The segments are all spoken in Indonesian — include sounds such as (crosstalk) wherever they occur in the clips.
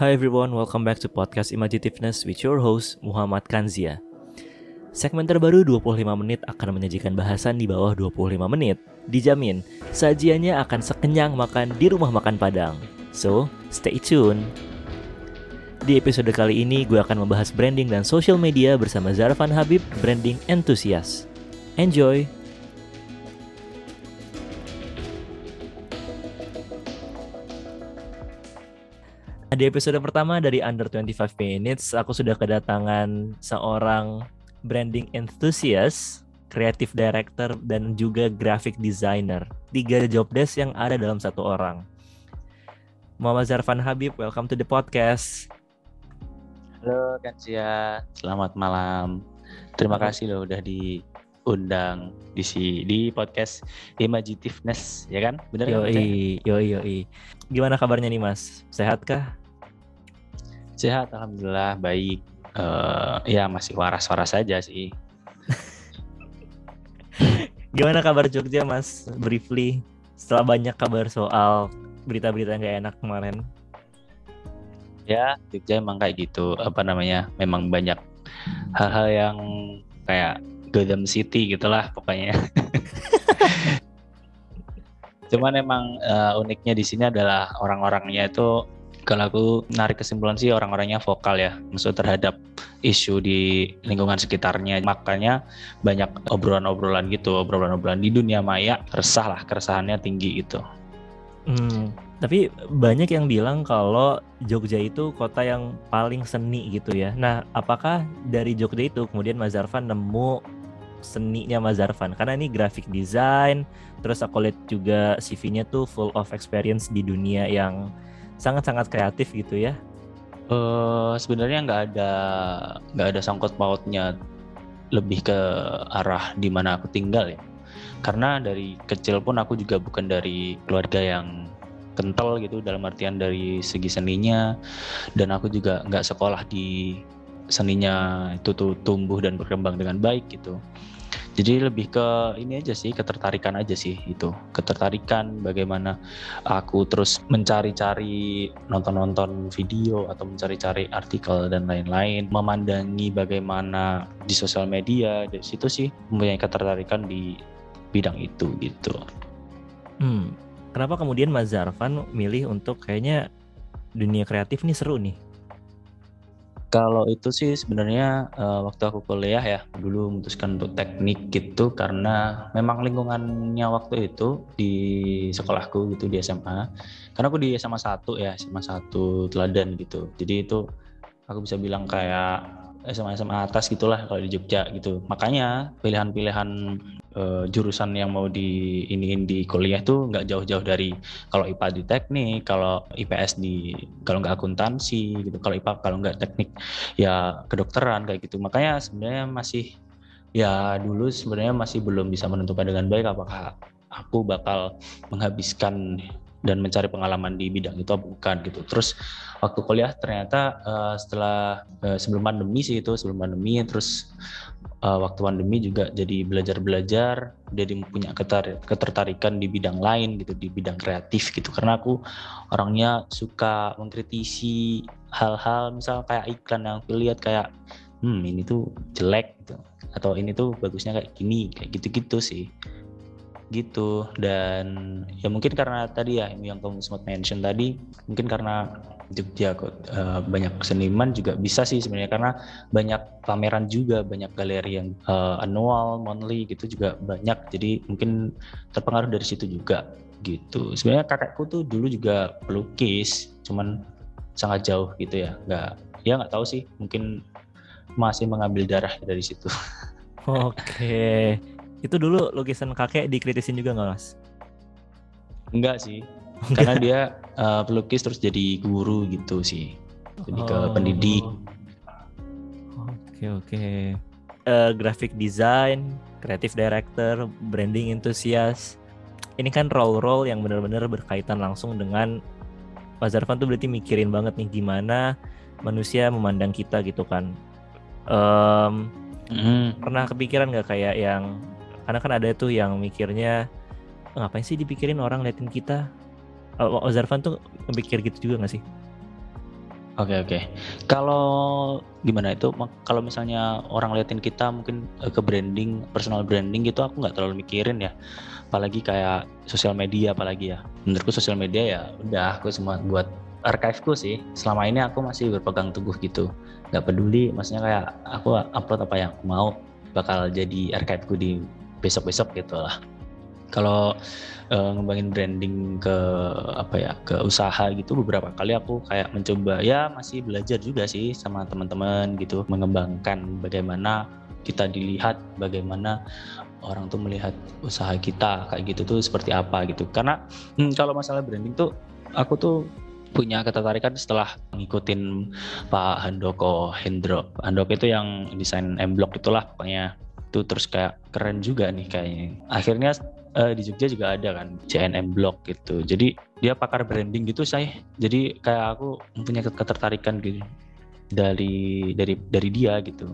Hi everyone, welcome back to podcast Imagitiveness with your host Muhammad Kanzia. Segmen terbaru 25 menit akan menyajikan bahasan di bawah 25 menit. Dijamin, sajiannya akan sekenyang makan di rumah makan Padang. So, stay tune. Di episode kali ini gue akan membahas branding dan social media bersama Zarfan Habib, branding enthusiast. Enjoy! Di episode pertama dari Under 25 Minutes, aku sudah kedatangan seorang branding enthusiast, creative director, dan juga graphic designer. Tiga job desk yang ada dalam satu orang. Muhammad Zarfan Habib, welcome to the podcast. Halo Kansia, selamat malam. Terima kasih loh udah diundang di si di podcast Imagitiveness, ya kan? Bener kan? Yoi, yoi, yoi. Gimana kabarnya nih Mas? Sehat kah? Sehat, alhamdulillah baik. Uh, ya masih waras-waras saja sih. (laughs) Gimana kabar Jogja Mas? Briefly, setelah banyak kabar soal berita-berita nggak enak kemarin. Ya, Jogja emang kayak gitu. Apa namanya? Memang banyak hal-hal yang kayak Gotham City gitulah pokoknya. (laughs) Cuman emang uh, uniknya di sini adalah orang-orangnya itu kalau aku narik kesimpulan sih orang-orangnya vokal ya, maksud terhadap isu di lingkungan sekitarnya. Makanya banyak obrolan-obrolan gitu, obrolan-obrolan di dunia maya resah lah, keresahannya tinggi gitu. Hmm, tapi banyak yang bilang kalau Jogja itu kota yang paling seni gitu ya. Nah, apakah dari Jogja itu kemudian Mas Zarfan nemu seninya Mas Zarfan? Karena ini graphic design, terus aku lihat juga CV-nya tuh full of experience di dunia yang sangat-sangat kreatif gitu ya? Uh, sebenarnya nggak ada nggak ada sangkut pautnya lebih ke arah di mana aku tinggal ya. Karena dari kecil pun aku juga bukan dari keluarga yang kental gitu dalam artian dari segi seninya dan aku juga nggak sekolah di seninya itu tuh tumbuh dan berkembang dengan baik gitu jadi lebih ke ini aja sih ketertarikan aja sih itu. Ketertarikan bagaimana aku terus mencari-cari nonton-nonton video atau mencari-cari artikel dan lain-lain. Memandangi bagaimana di sosial media dari situ sih mempunyai ketertarikan di bidang itu gitu. Hmm, kenapa kemudian Mas Zarfan milih untuk kayaknya dunia kreatif nih seru nih kalau itu sih sebenarnya uh, waktu aku kuliah ya dulu memutuskan untuk teknik gitu karena memang lingkungannya waktu itu di sekolahku gitu di SMA. Karena aku di SMA 1 ya, SMA 1 teladan gitu. Jadi itu aku bisa bilang kayak SMA SMA atas gitulah kalau di Jogja gitu. Makanya pilihan-pilihan uh, jurusan yang mau di iniin di kuliah tuh nggak jauh-jauh dari kalau IPA di teknik, kalau IPS di kalau nggak akuntansi gitu, kalau IPA kalau nggak teknik ya kedokteran kayak gitu. Makanya sebenarnya masih ya dulu sebenarnya masih belum bisa menentukan dengan baik apakah aku bakal menghabiskan dan mencari pengalaman di bidang itu bukan gitu. Terus waktu kuliah ternyata uh, setelah uh, sebelum pandemi sih itu sebelum pandemi terus uh, waktu pandemi juga jadi belajar-belajar jadi punya ketertarikan di bidang lain gitu di bidang kreatif gitu. Karena aku orangnya suka mengkritisi hal-hal misal kayak iklan yang aku lihat kayak hmm ini tuh jelek gitu. Atau ini tuh bagusnya kayak gini kayak gitu-gitu sih gitu. Dan ya mungkin karena tadi ya yang kamu sempat mention tadi mungkin karena Jogja kok uh, banyak seniman juga bisa sih sebenarnya. Karena banyak pameran juga banyak galeri yang uh, annual monthly gitu juga banyak. Jadi mungkin terpengaruh dari situ juga gitu. Sebenarnya kakakku tuh dulu juga pelukis cuman sangat jauh gitu ya. Nggak ya nggak tahu sih. Mungkin masih mengambil darah dari situ. (laughs) Oke itu dulu lukisan kakek dikritisin juga nggak mas? Enggak sih, (laughs) karena dia uh, pelukis terus jadi guru gitu sih, jadi ke oh. pendidik. Oke oke. Uh, graphic design, creative director, branding enthusiast. Ini kan role-role yang benar-benar berkaitan langsung dengan Mas Zarfan tuh berarti mikirin banget nih gimana manusia memandang kita gitu kan. Um, mm. Pernah kepikiran nggak kayak yang karena kan ada tuh yang mikirnya ngapain sih dipikirin orang liatin kita Ozarvan tuh mikir gitu juga gak sih Oke oke. Kalau gimana itu? Kalau misalnya orang liatin kita mungkin eh, ke branding, personal branding gitu, aku nggak terlalu mikirin ya. Apalagi kayak sosial media, apalagi ya. Menurutku sosial media ya udah aku semua buat archiveku sih. Selama ini aku masih berpegang teguh gitu. Nggak peduli, maksudnya kayak aku upload apa yang mau bakal jadi archiveku di besok-besok gitu lah. Kalau uh, ngembangin branding ke apa ya ke usaha gitu beberapa kali aku kayak mencoba ya masih belajar juga sih sama teman-teman gitu mengembangkan bagaimana kita dilihat bagaimana orang tuh melihat usaha kita kayak gitu tuh seperti apa gitu karena hmm, kalau masalah branding tuh aku tuh punya ketertarikan setelah ngikutin Pak Handoko Hendro. Handoko itu yang desain M Block itulah pokoknya itu terus kayak keren juga nih kayaknya. Akhirnya uh, di Jogja juga ada kan CNM Block gitu jadi dia pakar branding gitu saya jadi kayak aku punya ketertarikan gitu dari dari dari dia gitu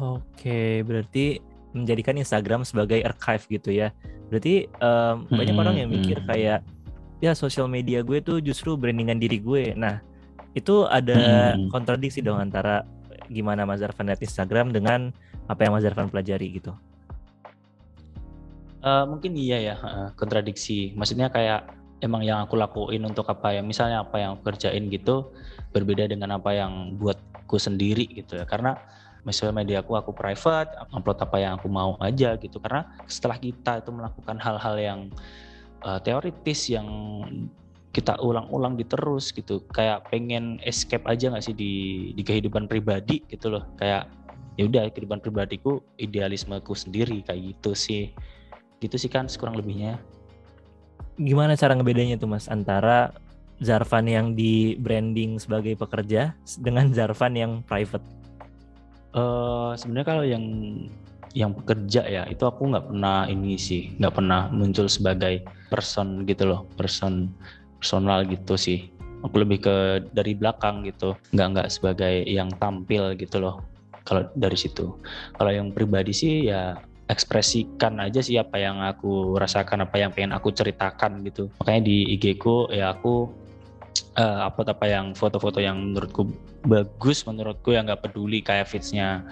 oke berarti menjadikan Instagram sebagai archive gitu ya berarti um, hmm, banyak orang yang mikir hmm. kayak ya sosial media gue tuh justru brandingan diri gue nah itu ada hmm. kontradiksi dong antara gimana Mas Zarvan lihat Instagram dengan apa yang Mas Zarvan pelajari gitu Uh, mungkin iya ya, kontradiksi. Maksudnya kayak emang yang aku lakuin untuk apa ya, misalnya apa yang aku kerjain gitu, berbeda dengan apa yang buatku sendiri gitu ya. Karena misalnya media aku aku private, upload apa yang aku mau aja gitu. Karena setelah kita itu melakukan hal-hal yang uh, teoritis yang kita ulang-ulang diterus gitu, kayak pengen escape aja nggak sih di di kehidupan pribadi gitu loh. Kayak ya udah kehidupan pribadiku idealismeku sendiri kayak gitu sih. Gitu sih kan kurang lebihnya. Gimana cara ngebedanya tuh mas antara Zarvan yang di branding sebagai pekerja dengan Zarvan yang private? Uh, sebenarnya kalau yang yang pekerja ya itu aku nggak pernah ini sih nggak pernah muncul sebagai person gitu loh person personal gitu sih. Aku lebih ke dari belakang gitu. Nggak nggak sebagai yang tampil gitu loh kalau dari situ. Kalau yang pribadi sih ya ekspresikan aja sih apa yang aku rasakan apa yang pengen aku ceritakan gitu. Makanya di IG ku ya aku uh, upload apa yang foto-foto yang menurutku bagus menurutku yang nggak peduli kayak fitsnya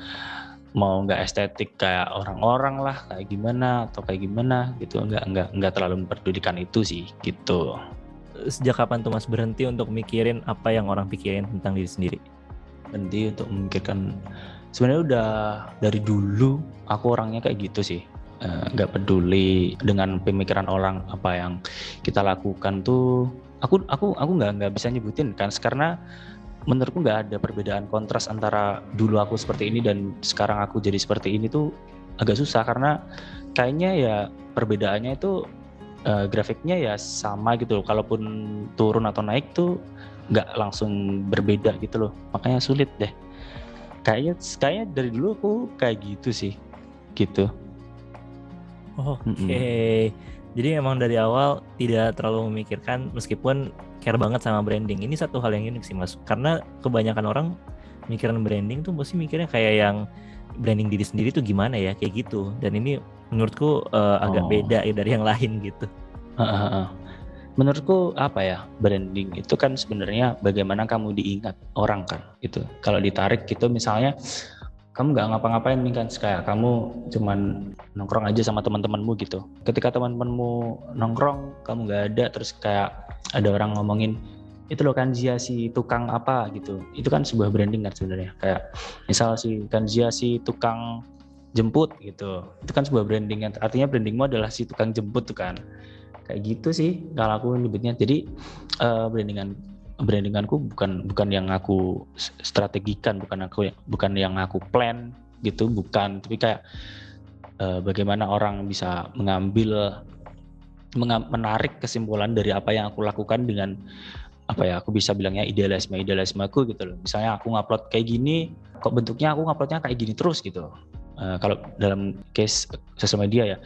mau nggak estetik kayak orang-orang lah kayak gimana atau kayak gimana gitu. Nggak nggak nggak terlalu memperdulikan itu sih gitu sejak kapan tuh mas berhenti untuk mikirin apa yang orang pikirin tentang diri sendiri? Berhenti untuk memikirkan sebenarnya udah dari dulu aku orangnya kayak gitu sih. Eh, nggak peduli dengan pemikiran orang apa yang kita lakukan tuh aku aku aku nggak nggak bisa nyebutin kan karena menurutku nggak ada perbedaan kontras antara dulu aku seperti ini dan sekarang aku jadi seperti ini tuh agak susah karena kayaknya ya perbedaannya itu uh, grafiknya ya sama gitu loh. Kalaupun turun atau naik tuh nggak langsung berbeda gitu loh. Makanya sulit deh. Kayaknya kayaknya dari dulu aku kayak gitu sih. Gitu. Oke. Okay. jadi emang dari awal tidak terlalu memikirkan meskipun care banget sama branding. Ini satu hal yang unik sih mas. Karena kebanyakan orang mikirin branding tuh mesti mikirnya kayak yang branding diri sendiri tuh gimana ya kayak gitu. Dan ini menurutku uh, agak oh. beda ya dari yang lain gitu menurutku apa ya branding itu kan sebenarnya bagaimana kamu diingat orang kan itu kalau ditarik gitu misalnya kamu nggak ngapa-ngapain nih kan kayak kamu cuman nongkrong aja sama teman-temanmu gitu. Ketika teman-temanmu nongkrong kamu nggak ada terus kayak ada orang ngomongin itu loh kan Zia si tukang apa? gitu. Itu kan sebuah branding kan sebenarnya. Kayak misal si kan Zia si tukang jemput gitu. Itu kan sebuah branding artinya brandingmu adalah si tukang jemput tuh kan kayak gitu sih kalau aku nyebutnya. Jadi uh, brandingan brandinganku bukan bukan yang aku strategikan bukan aku bukan yang aku plan gitu bukan. Tapi kayak uh, bagaimana orang bisa mengambil menarik kesimpulan dari apa yang aku lakukan dengan apa ya aku bisa bilangnya idealisme idealisme aku gitu loh. Misalnya aku ngupload kayak gini kok bentuknya aku nguploadnya kayak gini terus gitu. Uh, kalau dalam case sosial media ya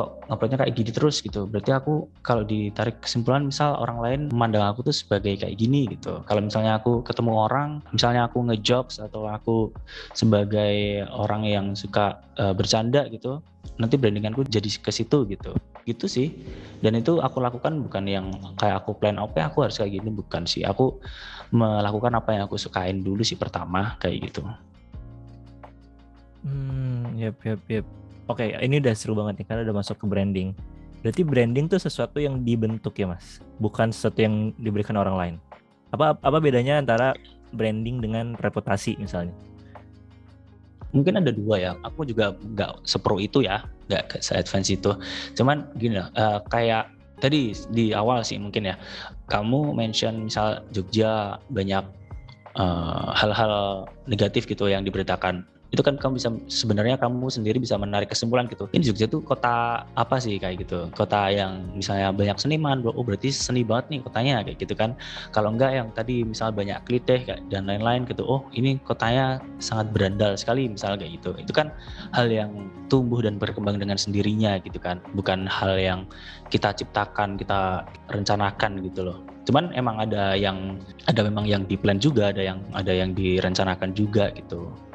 kok nguploadnya kayak gini terus gitu. Berarti aku kalau ditarik kesimpulan misal orang lain memandang aku tuh sebagai kayak gini gitu. Kalau misalnya aku ketemu orang misalnya aku ngejokes atau aku sebagai orang yang suka uh, bercanda gitu nanti brandinganku jadi ke situ gitu. Gitu sih. Dan itu aku lakukan bukan yang kayak aku plan oke aku harus kayak gini. Bukan sih. Aku melakukan apa yang aku sukain dulu sih pertama kayak gitu. Hmm yep yep yep oke ini udah seru banget nih karena udah masuk ke branding. Berarti branding tuh sesuatu yang dibentuk ya mas? Bukan sesuatu yang diberikan orang lain. Apa apa bedanya antara branding dengan reputasi misalnya? Mungkin ada dua ya. Aku juga nggak sepro itu ya nggak se advance itu. Cuman gini lah uh, kayak tadi di awal sih mungkin ya kamu mention misal Jogja banyak eh, hal-hal uh, negatif gitu yang diberitakan itu kan kamu bisa sebenarnya kamu sendiri bisa menarik kesimpulan gitu. Ini Jogja tuh kota apa sih kayak gitu? Kota yang misalnya banyak seniman oh berarti seni banget nih kotanya kayak gitu kan. Kalau enggak yang tadi misalnya banyak kliteh dan lain-lain gitu. Oh ini kotanya sangat berandal sekali misalnya kayak gitu. Itu kan hal yang tumbuh dan berkembang dengan sendirinya gitu kan. Bukan hal yang kita ciptakan kita rencanakan gitu loh. Cuman emang ada yang ada memang yang di plan juga ada yang ada yang direncanakan juga gitu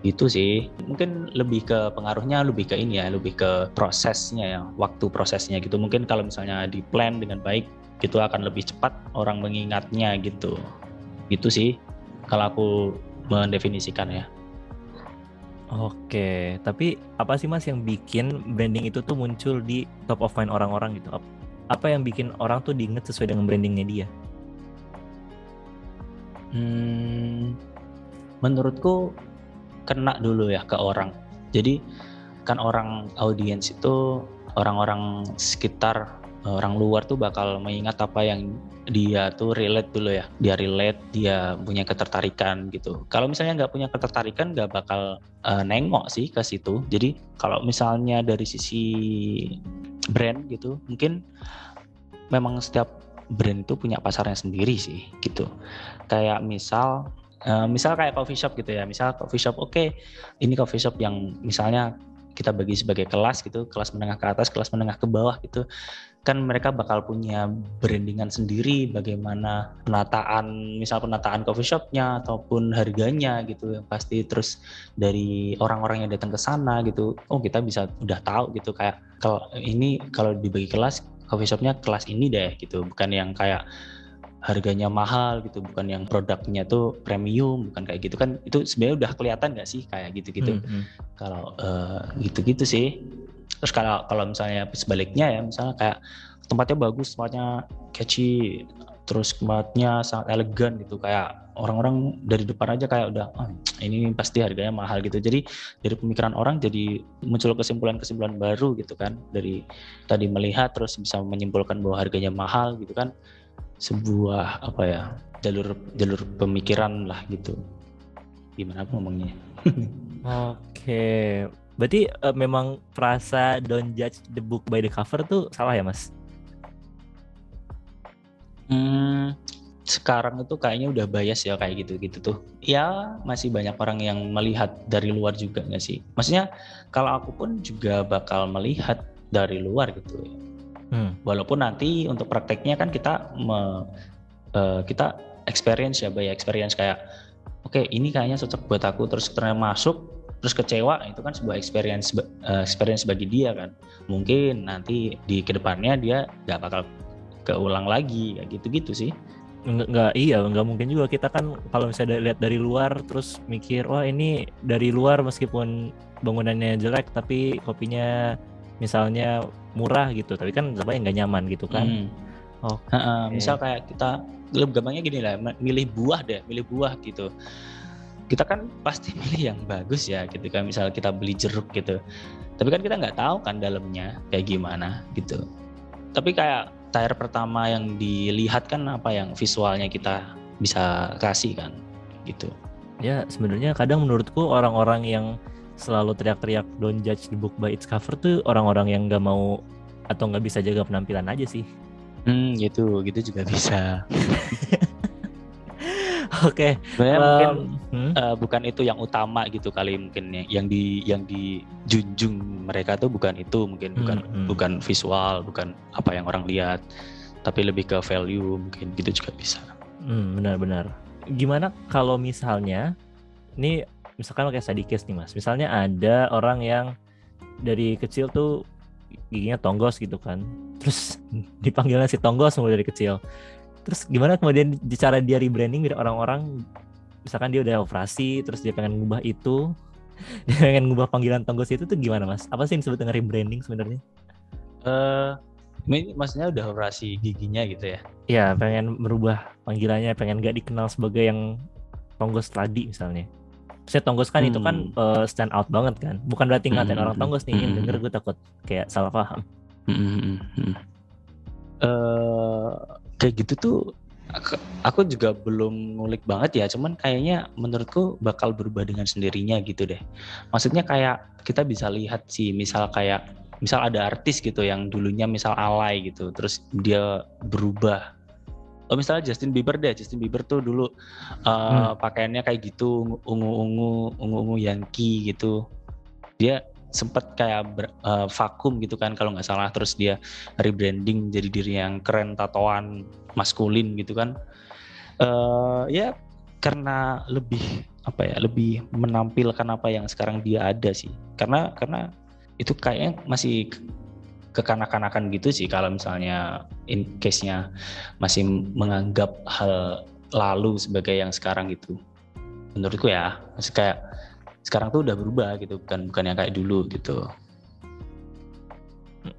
itu sih mungkin lebih ke pengaruhnya lebih ke ini ya lebih ke prosesnya ya waktu prosesnya gitu mungkin kalau misalnya di plan dengan baik itu akan lebih cepat orang mengingatnya gitu itu sih kalau aku mendefinisikan ya Oke, tapi apa sih mas yang bikin branding itu tuh muncul di top of mind orang-orang gitu? Apa yang bikin orang tuh diinget sesuai dengan brandingnya dia? Hmm, menurutku kena dulu ya ke orang. Jadi kan orang audiens itu orang-orang sekitar orang luar tuh bakal mengingat apa yang dia tuh relate dulu ya. Dia relate dia punya ketertarikan gitu. Kalau misalnya nggak punya ketertarikan nggak bakal uh, nengok sih ke situ. Jadi kalau misalnya dari sisi brand gitu mungkin memang setiap brand itu punya pasarnya sendiri sih gitu. Kayak misal Uh, misal kayak coffee shop gitu ya, misal coffee shop oke, okay, ini coffee shop yang misalnya kita bagi sebagai kelas gitu, kelas menengah ke atas, kelas menengah ke bawah gitu, kan mereka bakal punya brandingan sendiri, bagaimana penataan, misal penataan coffee shopnya ataupun harganya gitu, yang pasti terus dari orang-orang yang datang ke sana gitu, oh kita bisa udah tahu gitu kayak kalau ini kalau dibagi kelas coffee shopnya kelas ini deh gitu, bukan yang kayak harganya mahal gitu bukan yang produknya tuh premium bukan kayak gitu kan. Itu sebenarnya udah kelihatan nggak sih kayak gitu-gitu? Hmm, hmm. kalau uh, gitu-gitu sih. Terus kalau kalau misalnya sebaliknya ya misalnya kayak tempatnya bagus tempatnya catchy terus tempatnya sangat elegan gitu. Kayak orang-orang dari depan aja kayak udah oh, ini pasti harganya mahal gitu. Jadi dari pemikiran orang jadi muncul kesimpulan-kesimpulan baru gitu kan. Dari tadi melihat terus bisa menyimpulkan bahwa harganya mahal gitu kan sebuah apa ya jalur jalur pemikiran lah gitu. Gimana aku ngomongnya? (laughs) Oke. Berarti uh, memang frasa don't judge the book by the cover tuh salah ya mas? Hmm, sekarang itu kayaknya udah bias ya kayak gitu gitu tuh. Ya masih banyak orang yang melihat dari luar juga nggak sih? Maksudnya kalau aku pun juga bakal melihat dari luar gitu Hmm. Walaupun nanti untuk prakteknya kan kita me, uh, kita experience ya, by experience kayak oke okay, ini kayaknya cocok buat aku terus ternyata masuk terus kecewa itu kan sebuah experience uh, experience bagi dia kan. Mungkin nanti di ke depannya dia nggak bakal keulang lagi kayak gitu-gitu sih. Nggak, nggak iya nggak mungkin juga kita kan kalau misalnya lihat dari luar terus mikir wah ini dari luar meskipun bangunannya jelek tapi kopinya misalnya murah gitu tapi kan yang nggak nyaman gitu kan. Hmm. oh okay. misal kayak kita lebih gampangnya gini lah milih buah deh milih buah gitu. Kita kan pasti (laughs) milih yang bagus ya gitu kan misal kita beli jeruk gitu. Tapi kan kita nggak tahu kan dalamnya kayak gimana gitu. Tapi kayak tire pertama yang dilihat kan apa yang visualnya kita bisa kasih kan gitu. Ya sebenarnya kadang menurutku orang-orang yang selalu teriak-teriak don't judge the book by its cover tuh orang-orang yang nggak mau atau nggak bisa jaga penampilan aja sih. Hmm, gitu, gitu juga bisa. (laughs) Oke. Okay. um, mungkin hmm? uh, bukan itu yang utama gitu kali mungkin ya. yang di yang dijunjung mereka tuh bukan itu mungkin bukan hmm, hmm. bukan visual, bukan apa yang orang lihat, tapi lebih ke value mungkin gitu juga bisa. Hmm, benar-benar. Gimana kalau misalnya ini misalkan kayak study case nih mas. Misalnya ada orang yang dari kecil tuh giginya tonggos gitu kan. Terus (laughs) dipanggilnya si tonggos mulai dari kecil. Terus gimana kemudian cara dia rebranding biar orang-orang misalkan dia udah operasi terus dia pengen ngubah itu (laughs) dia pengen ngubah panggilan tonggos itu tuh gimana mas? Apa sih yang disebut dengan rebranding sebenarnya? Eh ini maksudnya udah operasi giginya gitu ya? Iya pengen merubah panggilannya pengen gak dikenal sebagai yang tonggos tadi misalnya saya tonggos kan itu kan uh, stand out banget kan bukan berarti ngatain Hmm, orang tonggos nih hmm. denger gue takut kayak salah paham Hmm, Eh, kayak gitu tuh aku, aku juga belum ngulik banget ya, cuman kayaknya menurutku bakal berubah dengan sendirinya gitu deh. Maksudnya kayak kita bisa lihat sih, misal kayak misal ada artis gitu yang dulunya misal alay gitu, terus dia berubah. Oh misalnya Justin Bieber deh, Justin Bieber tuh dulu uh, pakaiannya kayak gitu ungu-ungu, ungu-ungu Yankee gitu. Dia sempet kayak ber- uh, vakum gitu kan kalau nggak salah. Terus dia rebranding jadi diri yang keren tatoan maskulin gitu kan. Eh ya karena lebih apa ya lebih menampilkan apa yang sekarang dia ada sih. Karena karena itu kayaknya masih kekanak-kanakan gitu sih kalau misalnya in case-nya masih menganggap hal lalu sebagai yang sekarang gitu menurutku ya masih kayak sekarang tuh udah berubah gitu bukan bukan yang kayak dulu gitu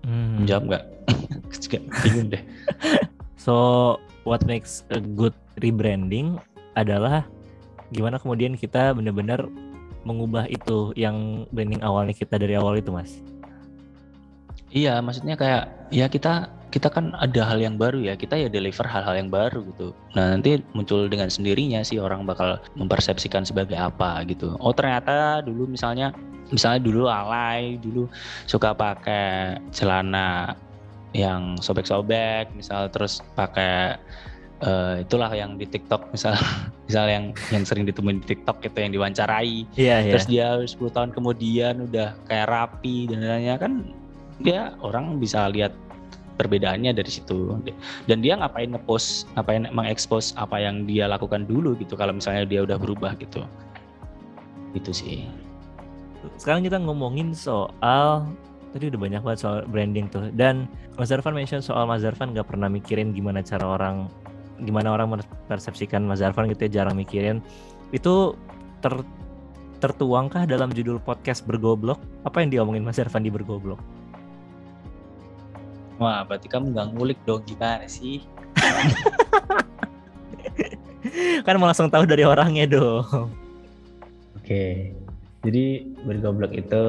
Hmm. menjawab nggak (laughs) juga bingung deh (laughs) So what makes a good rebranding adalah gimana kemudian kita benar-benar mengubah itu yang branding awalnya kita dari awal itu mas. Iya, maksudnya kayak ya kita kita kan ada hal yang baru ya, kita ya deliver hal-hal yang baru gitu. Nah nanti muncul dengan sendirinya sih orang bakal mempersepsikan sebagai apa gitu. Oh ternyata dulu misalnya misalnya dulu alay, dulu suka pakai celana yang sobek-sobek, misal terus pakai eh, itulah yang di TikTok misal (laughs) misal yang yang sering ditemuin di TikTok itu yang diwawancarai Iya iya. terus dia 10 tahun kemudian udah kayak rapi dan lainnya kan dia orang bisa lihat perbedaannya dari situ. Dan dia ngapain ngepost ngapain mengekspos apa yang dia lakukan dulu gitu kalau misalnya dia udah berubah gitu. Itu sih. Sekarang kita ngomongin soal tadi udah banyak banget soal branding tuh. Dan Mas Zarfan mention soal Mas Zarfan nggak pernah mikirin gimana cara orang gimana orang mempersepsikan Mas Zarfan gitu ya jarang mikirin. Itu ter tertuangkah dalam judul podcast bergoblok? Apa yang diomongin Mas Zarfan di bergoblok wah berarti kamu nggak ngulik dong gimana sih (laughs) kan mau langsung tahu dari orangnya dong oke jadi bergoblok itu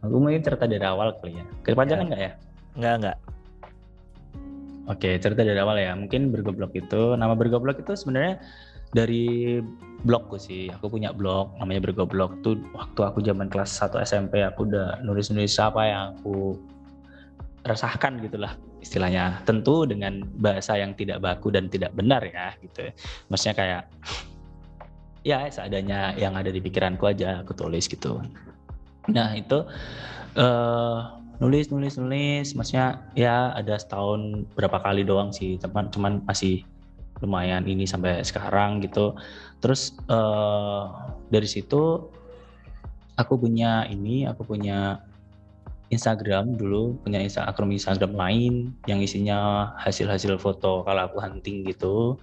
aku mungkin cerita dari awal kali ya kepanjangan nggak ya nggak nggak Oke, cerita dari awal ya. Mungkin bergoblok itu, nama bergoblok itu sebenarnya dari blogku sih. Aku punya blog namanya bergoblok. Tuh waktu aku zaman kelas 1 SMP aku udah nulis-nulis apa yang aku resahkan gitulah istilahnya. Tentu dengan bahasa yang tidak baku dan tidak benar ya gitu. Maksudnya kayak ya seadanya yang ada di pikiranku aja aku tulis gitu. Nah, itu eh nulis nulis nulis maksudnya ya ada setahun berapa kali doang sih teman cuman masih lumayan ini sampai sekarang gitu terus eh dari situ aku punya ini aku punya Instagram dulu punya Insta akun Instagram lain yang isinya hasil-hasil foto kalau aku hunting gitu.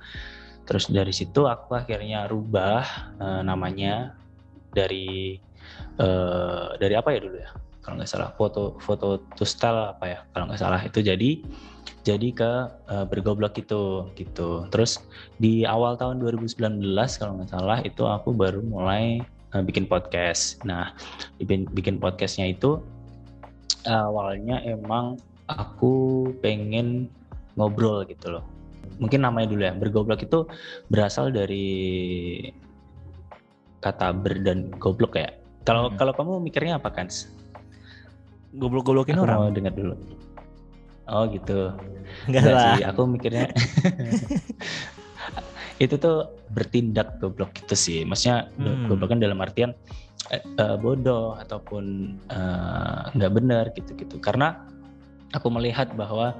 Terus dari situ aku akhirnya rubah eh, namanya dari eh dari apa ya dulu ya? Kalau nggak salah foto foto to style apa ya? Kalau nggak salah itu jadi jadi ke uh, bergoblok itu gitu. Terus di awal tahun 2019 kalau nggak salah itu aku baru mulai uh, bikin podcast. Nah bikin podcastnya itu awalnya emang aku pengen ngobrol gitu loh mungkin namanya dulu ya bergoblok itu berasal dari kata ber dan goblok ya kalau Hmm. kalau kamu mikirnya apa kan goblok-goblokin Aku orang mau dengar dulu. Oh gitu. nggak Enggak lah sih, aku mikirnya (laughs) itu tuh bertindak goblok gitu sih. Maksudnya Hmm. goblok kan dalam artian eh, bodoh ataupun eh, nggak benar gitu-gitu. Karena aku melihat bahwa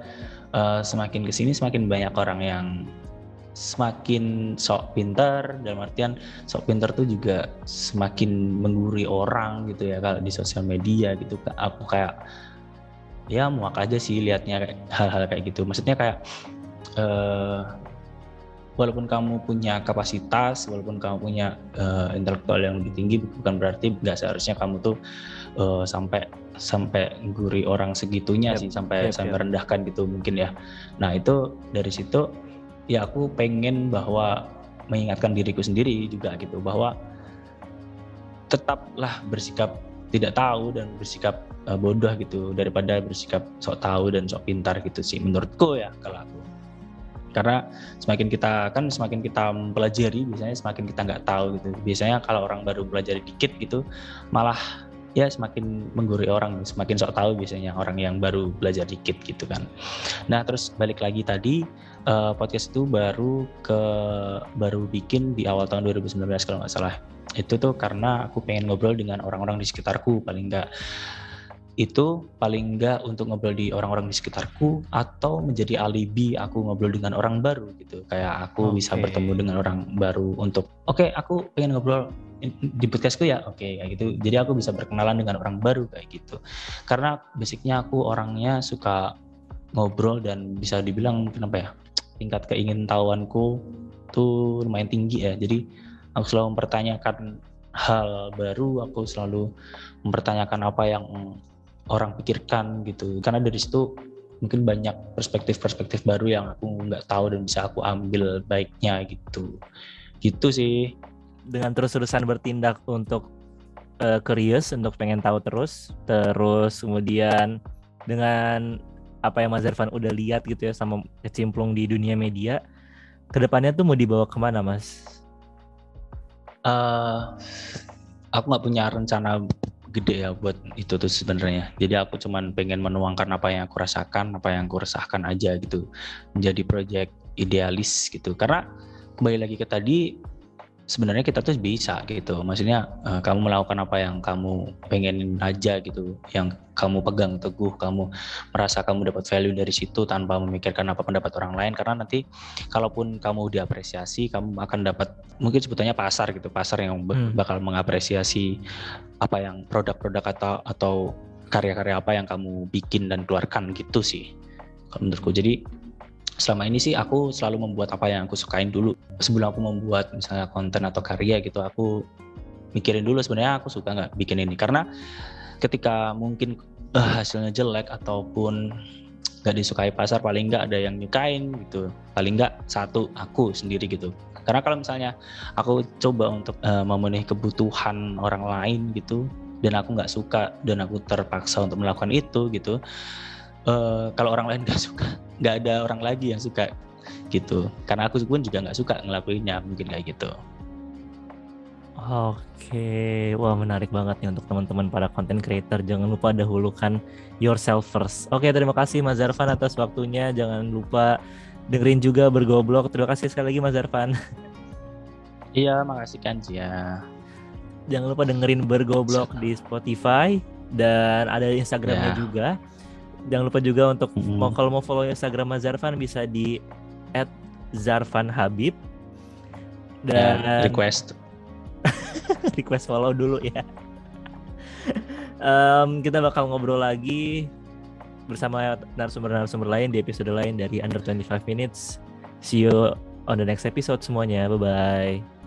eh, semakin ke sini semakin banyak orang yang semakin sok pintar dalam artian sok pintar tuh juga semakin mengguri orang gitu ya kalau di sosial media gitu aku kayak ya muak aja sih liatnya hal-hal kayak gitu maksudnya kayak uh, walaupun kamu punya kapasitas walaupun kamu punya uh, intelektual yang lebih tinggi bukan berarti nggak seharusnya kamu tuh uh, sampai sampai guri orang segitunya yep, sih sampai yep, sampai yep. rendahkan gitu mungkin ya nah itu dari situ ya aku pengen bahwa mengingatkan diriku sendiri juga gitu bahwa tetaplah bersikap tidak tahu dan bersikap uh, bodoh gitu daripada bersikap sok tahu dan sok pintar gitu sih menurutku ya kalau aku karena semakin kita kan semakin kita mempelajari biasanya semakin kita nggak tahu gitu. Biasanya kalau orang baru belajar dikit gitu malah ya semakin menggurui orang semakin sok tahu biasanya orang yang baru belajar dikit gitu kan. Nah terus balik lagi tadi uh, podcast itu baru ke baru bikin di awal tahun 2019 kalau nggak salah. Itu tuh karena aku pengen ngobrol dengan orang-orang di sekitarku paling nggak itu paling enggak untuk ngobrol di orang-orang di sekitarku atau menjadi alibi aku ngobrol dengan orang baru gitu. Kayak aku okay. bisa bertemu dengan orang baru untuk oke okay, aku pengen ngobrol di podcastku ya. Oke okay, kayak gitu. Jadi aku bisa berkenalan dengan orang baru kayak gitu. Karena basicnya aku orangnya suka ngobrol dan bisa dibilang kenapa ya tingkat keingin tahuanku tuh lumayan tinggi ya. Jadi aku selalu mempertanyakan hal baru aku selalu mempertanyakan apa yang orang pikirkan gitu. Karena dari situ mungkin banyak perspektif-perspektif baru yang aku nggak tahu dan bisa aku ambil baiknya gitu. Gitu sih. Dengan terus-terusan bertindak untuk uh, curious untuk pengen tahu terus terus kemudian dengan apa yang Mas Zervan udah lihat gitu ya sama kecimplung di dunia media ke depannya tuh mau dibawa ke mana Mas? Uh, aku nggak punya rencana gede ya buat itu tuh sebenarnya. Jadi aku cuman pengen menuangkan apa yang aku rasakan, apa yang aku resahkan aja gitu. Menjadi project idealis gitu. Karena kembali lagi ke tadi sebenarnya kita tuh bisa gitu. Maksudnya uh, kamu melakukan apa yang kamu pengen aja gitu yang kamu pegang teguh kamu merasa kamu dapat value dari situ tanpa memikirkan apa pendapat orang lain. Karena nanti kalaupun kamu diapresiasi kamu akan dapat mungkin sebetulnya pasar gitu pasar yang hmm. bakal mengapresiasi apa yang produk-produk atau atau karya-karya apa yang kamu bikin dan keluarkan gitu sih menurutku. Jadi selama ini sih aku selalu membuat apa yang aku sukain dulu. Sebelum aku membuat misalnya konten atau karya gitu aku mikirin dulu sebenarnya aku suka nggak bikin ini. Karena ketika mungkin uh, hasilnya jelek ataupun nggak disukai pasar paling nggak ada yang nyukain gitu. Paling nggak satu aku sendiri gitu. Karena kalau misalnya aku coba untuk uh, memenuhi kebutuhan orang lain gitu dan aku nggak suka dan aku terpaksa untuk melakukan itu gitu uh, kalau orang lain nggak (laughs) suka nggak ada orang lagi yang suka gitu karena aku pun juga nggak suka ngelakuinnya mungkin kayak gitu Oke, wah menarik banget nih untuk teman-teman para content creator. Jangan lupa dahulukan yourself first. Oke, terima kasih Mas Zarvan atas waktunya. Jangan lupa dengerin juga bergoblok. Terima kasih sekali lagi Mas Zarvan. (laughs) Iya, makasih kan ya. Jangan lupa dengerin bergoblok di Spotify dan ada Instagramnya ya. juga jangan lupa juga untuk mm. mau kalau mau follow Instagram Zarfan bisa di @zarfanhabib dan ya, request (laughs) request follow dulu ya. um, kita bakal ngobrol lagi bersama narasumber-narasumber lain di episode lain dari Under 25 Minutes. See you on the next episode semuanya. Bye bye.